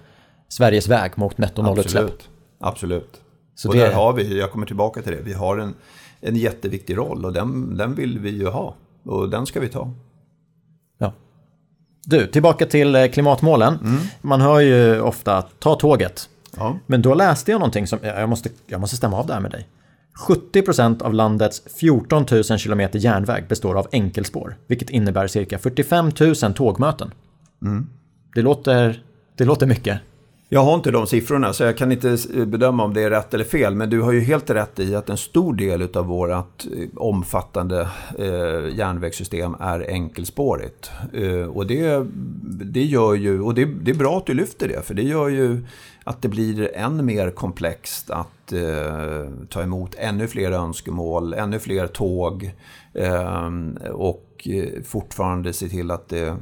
Sveriges väg mot netto nollutsläpp. Absolut. Absolut. Så och det... där har vi, jag kommer tillbaka till det, vi har en, en jätteviktig roll och den, den vill vi ju ha. Och den ska vi ta. Du, tillbaka till eh, klimatmålen. Mm. Man hör ju ofta ta tåget. Ja. Men då läste jag någonting som, jag måste, jag måste stämma av det här med dig. 70% av landets 14 000 km järnväg består av enkelspår, vilket innebär cirka 45 000 tågmöten. Mm. Det, låter, det låter mycket. Jag har inte de siffrorna så jag kan inte bedöma om det är rätt eller fel. Men du har ju helt rätt i att en stor del av vårt eh, omfattande eh, järnvägssystem är enkelspårigt. Eh, och det, det gör ju, och det, det, är bra att du lyfter det. För det gör ju att det blir än mer komplext att eh, ta emot ännu fler önskemål, ännu fler tåg. Eh, och fortfarande se till att det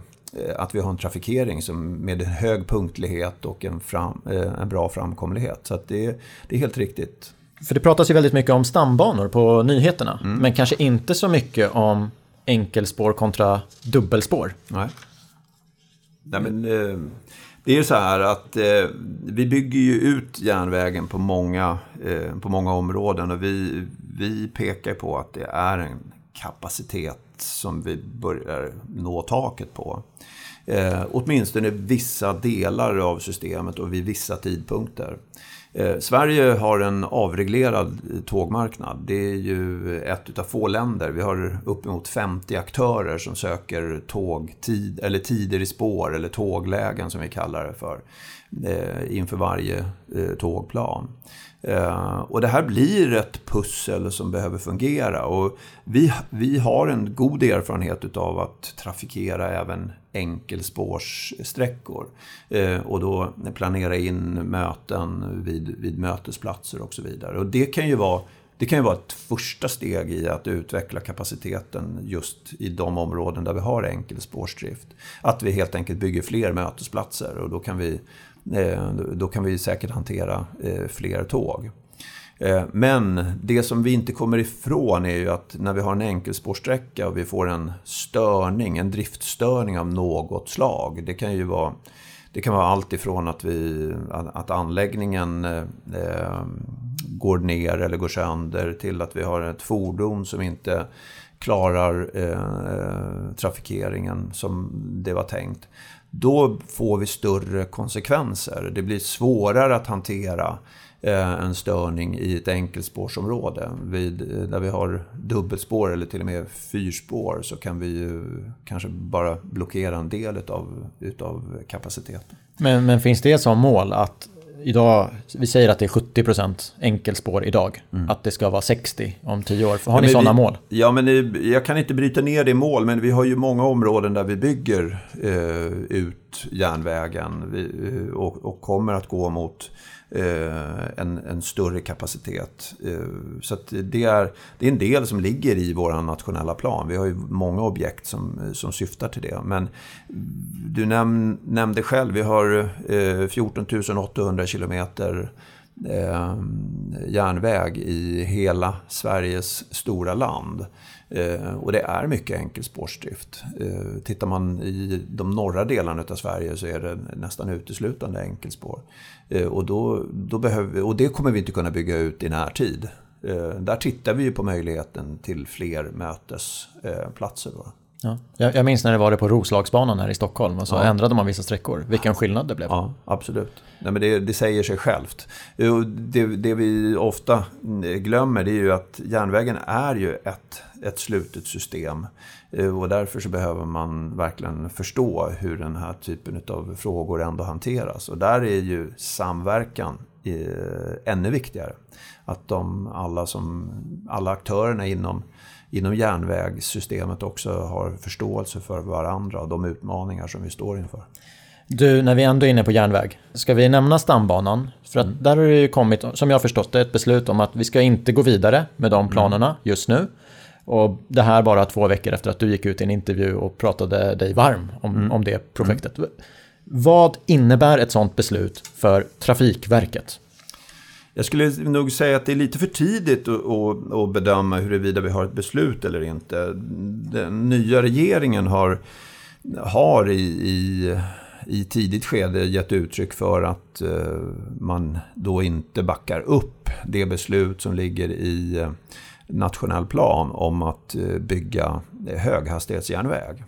att vi har en trafikering som med en hög punktlighet och en, fram, eh, en bra framkomlighet. Så det, det, är helt riktigt. För det pratas ju väldigt mycket om stambanor på nyheterna. Mm. Men kanske inte så mycket om enkelspår kontra dubbelspår. Nej. Nej men, eh, det är ju så här att vi bygger ju ut järnvägen på många, på många områden. Och vi, vi pekar på att det är en kapacitet som vi börjar nå taket på. Eh, åtminstone vissa delar av systemet och vid vissa tidpunkter. Eh, Sverige har en avreglerad eh, tågmarknad. Det är ju ett av få länder. Vi har uppemot 50 aktörer som söker tågtid, eller tider i spår eller tåglägen som vi kallar det för. Eh, inför varje eh, tågplan. Eh, och det här blir ett pussel som behöver fungera. Och vi, vi har en god erfarenhet av att trafikera även enkelspårssträckor. Eh, och då planera in möten vid, vid mötesplatser och så vidare. Och det kan ju vara det kan ju vara ett första steg i att utveckla kapaciteten just i de områden där vi har enkelspårsdrift. Att vi helt enkelt bygger fler mötesplatser och då kan vi, Eh, då kan vi säkert hantera eh, fler tåg. Eh, men det som vi inte kommer ifrån är ju att när vi har en enkelspårsträcka och vi får en störning, en driftstörning av något slag. Det kan ju vara, det kan vara allt ifrån att, vi, att anläggningen går ner eller går sönder till att vi har ett fordon som inte klarar eh, trafikeringen som det var tänkt. Då får vi större konsekvenser. Det blir svårare att hantera eh, en störning i ett enkelspårsområde. Vid, eh, där vi har dubbelspår eller till och med fyrspår så kan vi ju kanske bara blockera en del utav, utav kapaciteten. Men, men finns det som mål att idag, vi säger att det är 70% enkelspår idag. Mm. Att det ska vara 60 om 10 år. Har ja, ni sådana mål? Ja, men jag kan inte bryta ner det i mål, men vi har ju många områden där vi bygger eh, ut järnvägen vi, eh, och, och, kommer att gå mot Eh, en, en större kapacitet. Eh, så det, är, det är en del som ligger i vår nationella plan. Vi har ju många objekt som, som syftar till det. Men du näm, nämnde själv, vi har eh, 14 800 kilometer Eh, järnväg i hela Sveriges stora land. Eh, och det är mycket enkelspårsdrift. Eh, tittar man i de norra delarna av Sverige så är det nästan uteslutande enkelspår. Eh, och, då, då behöver, och det kommer vi inte kunna bygga ut i närtid. Eh, där tittar vi på möjligheten till fler mötesplatser. Då. Ja. Jag, jag minns när det var det på Roslagsbanan här i Stockholm och så ja. ändrade man vissa sträckor. Vilken skillnad det blev. Ja, absolut. Nej, men det, det säger sig självt. Det, det, vi ofta glömmer det är ju att järnvägen är ju ett, ett slutet system. Och därför så behöver man verkligen förstå hur den här typen av frågor ändå hanteras. Och där är ju samverkan ännu viktigare. Att de, alla, som, alla aktörerna inom inom järnvägssystemet också har förståelse för varandra och de utmaningar som vi står inför. Du, när vi ändå är inne på järnväg, ska vi nämna stambanan? För att mm. där har det ju kommit, som jag har förstått det, ett beslut om att vi ska inte gå vidare med de planerna mm. just nu. Och det här bara två veckor efter att du gick ut i en intervju och pratade dig varm om, mm. om det projektet. Mm. Vad innebär ett sådant beslut för Trafikverket? Jag skulle nog säga att det är lite för tidigt att, bedöma huruvida vi har ett beslut eller inte. Den nya regeringen har, har i, i, i tidigt skede gett uttryck för att eh, man då inte backar upp det beslut som ligger i eh, nationell plan om att eh, bygga höghastighetsjärnväg.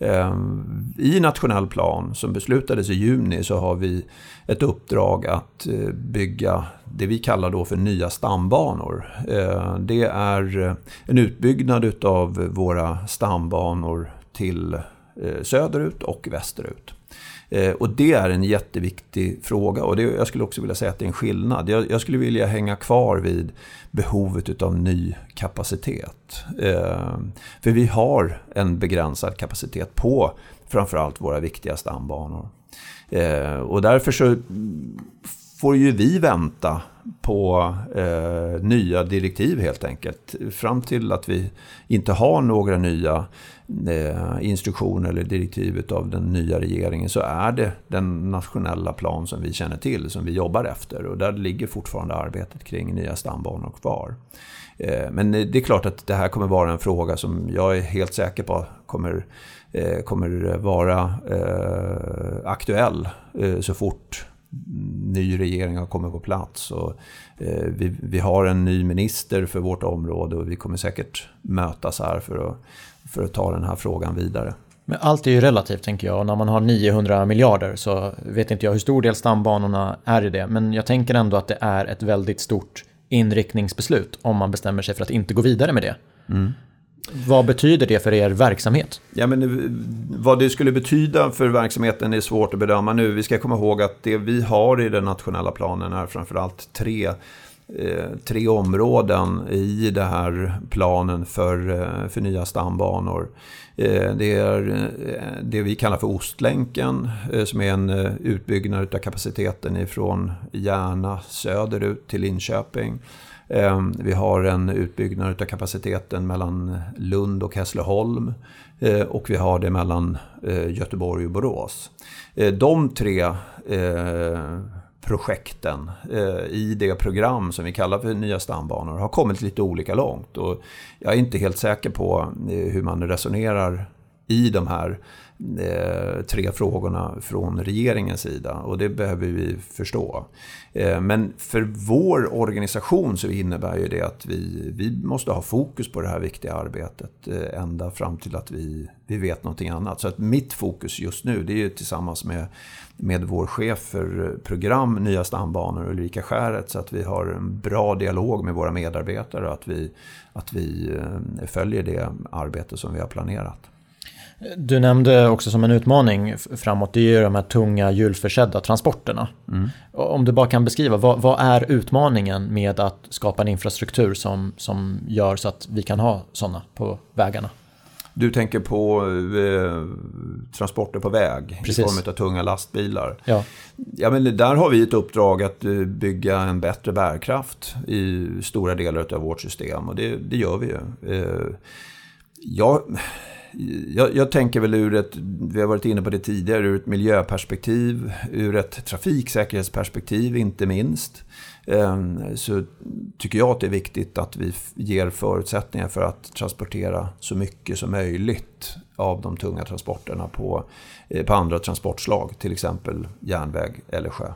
Ehm, I nationell plan som beslutades i juni så har vi ett uppdrag att eh, bygga det vi kallar då för nya stambanor. Ehm, det är eh, en utbyggnad av våra stambanor till eh, söderut och västerut. Eh, och det är en jätteviktig fråga och det, jag skulle också vilja säga att det är en skillnad. Jag, jag skulle vilja hänga kvar vid behovet av ny kapacitet. Eh, för vi har en begränsad kapacitet på framförallt våra viktiga stambanor. Eh, och därför så får ju vi vänta på eh, nya direktiv helt enkelt. Fram till att vi inte har några nya Eh, instruktion eller direktiv av den nya regeringen så är det den nationella plan som vi känner till, som vi jobbar efter. Och där ligger fortfarande arbetet kring nya stambanor kvar. Eh, men det är klart att det här kommer vara en fråga som jag är helt säker på kommer, eh, kommer vara aktuell så fort ny regering har kommit på plats. Och, vi, vi, har en ny minister för vårt område och vi kommer säkert mötas här för att, för att ta den här frågan vidare. Men allt är ju relativt tänker jag. Och när man har 900 miljarder så vet inte jag hur stor del stambanorna är i det. Men jag tänker ändå att det är ett väldigt stort inriktningsbeslut om man bestämmer sig för att inte gå vidare med det. Mm. Vad betyder det för er verksamhet? Ja, men eh, vad det skulle betyda för verksamheten är svårt att bedöma nu. Vi ska komma ihåg att det vi har i den nationella planen är framförallt tre, Eh, tre områden i den här planen för, eh, för nya stambanor. Eh, det är det vi kallar för Ostlänken som är en utbyggnad av kapaciteten ifrån Järna söderut till Linköping. Ehm, vi har en utbyggnad av kapaciteten mellan Lund och Hässleholm och vi har det mellan Göteborg och Borås. De tre projekten eh, i det program som vi kallar för Nya stambanor har kommit lite olika långt. Och jag är inte helt säker på eh, hur man resonerar i de här eh, tre frågorna från regeringens sida och det behöver vi förstå. Men för vår organisation så innebär ju det att vi, vi måste ha fokus på det här viktiga arbetet ända fram till att vi, vi vet någonting annat. Så att mitt fokus just nu det är ju tillsammans med, med vår chef för program Nya stambanor Ulrika Skäret så att vi har en bra dialog med våra medarbetare och att vi, att vi följer det arbete som vi har planerat. Du nämnde också som en utmaning framåt, det är ju de här tunga hjulförsedda transporterna. Mm. Om du bara kan beskriva, vad, vad, är utmaningen med att skapa en infrastruktur som, som gör så att vi kan ha sådana på vägarna? Du tänker på eh, transporter på väg Precis. i form av tunga lastbilar. Ja. Ja, men där har vi ett uppdrag att eh, bygga en bättre bärkraft i stora delar av vårt system och det, det gör vi ju. Eh, jag jag, jag, tänker väl ur ett, vi har varit inne på det tidigare, ur ett miljöperspektiv, ur ett trafiksäkerhetsperspektiv inte minst. Ehm, så tycker jag att det är viktigt att vi ger förutsättningar för att transportera så mycket som möjligt av de tunga transporterna på, eh, på andra transportslag, till exempel järnväg eller sjö.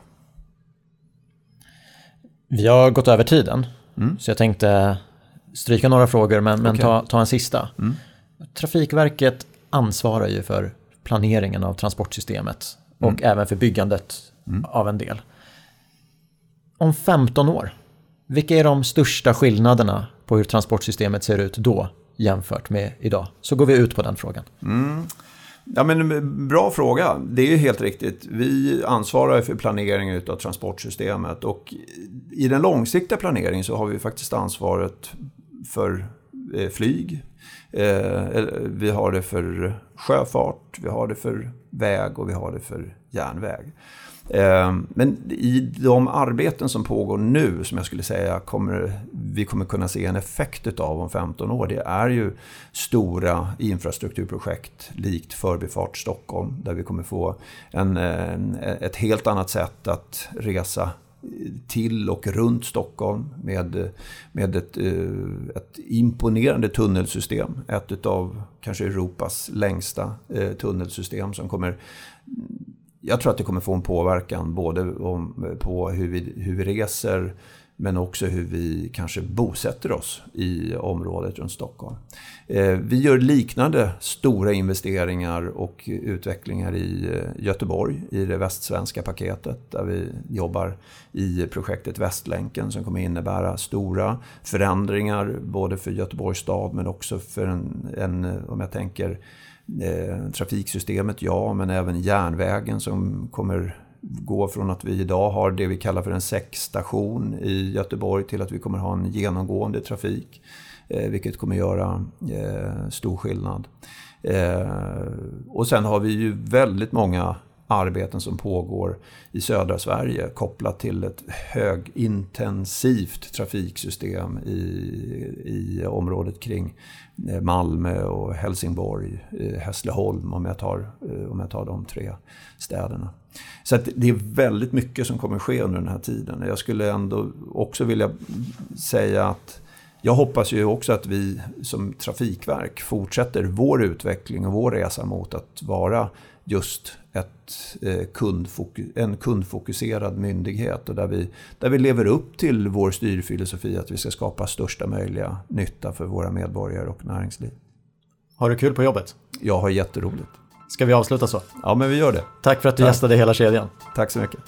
Vi har gått över tiden, mm. så jag tänkte stryka några frågor men, men okay. ta, ta en sista. Mm. Trafikverket ansvarar ju för planeringen av transportsystemet och mm. även för byggandet mm. av en del. Om 15 år, vilka är de största skillnaderna på hur transportsystemet ser ut då jämfört med idag? Så går vi ut på den frågan. Mm. Ja, men, bra fråga. Det är helt riktigt. Vi ansvarar för planeringen av transportsystemet och i den långsiktiga planeringen så har vi faktiskt ansvaret för eh, flyg, Eh, vi har det för sjöfart, vi har det för väg och vi har det för järnväg. Eh, men i de arbeten som pågår nu, som jag skulle säga kommer, vi kommer kunna se en effekt av om 15 år, det är ju stora infrastrukturprojekt likt Förbifart Stockholm, där vi kommer få en, ett helt annat sätt att resa till och runt Stockholm med, med ett, eh, ett imponerande tunnelsystem. Ett av kanske Europas längsta eh, tunnelsystem som kommer jag tror att det kommer få en påverkan både om, på hur vi, hur vi reser men också hur vi kanske bosätter oss i området runt Stockholm. Eh, vi gör liknande stora investeringar och utvecklingar i eh, Göteborg i det västsvenska paketet där vi jobbar i projektet Västlänken som kommer innebära stora förändringar både för Göteborgs stad men också för en, en om jag tänker eh, trafiksystemet, ja, men även järnvägen som kommer gå från att vi idag har det vi kallar för en säckstation i Göteborg till att vi kommer ha en genomgående trafik. Eh, vilket kommer göra eh, stor skillnad. Eh, och sen har vi ju väldigt många arbeten som pågår i södra Sverige kopplat till ett högintensivt trafiksystem i, i området kring eh, Malmö och Helsingborg, eh, Hässleholm om jag tar, eh, om jag tar de tre städerna. Så det är väldigt mycket som kommer ske under den här tiden. Jag skulle ändå också vilja säga att jag hoppas ju också att vi som trafikverk fortsätter vår utveckling och vår resa mot att vara just ett, eh, kundfokus, en kundfokuserad myndighet och där vi, där vi lever upp till vår styrfilosofi att vi ska skapa största möjliga nytta för våra medborgare och näringsliv. Har du kul på jobbet? Jag har jätteroligt. Ska vi avsluta så? Ja, men vi gör det. Tack för att du Tack. gästade hela kedjan. Tack så mycket.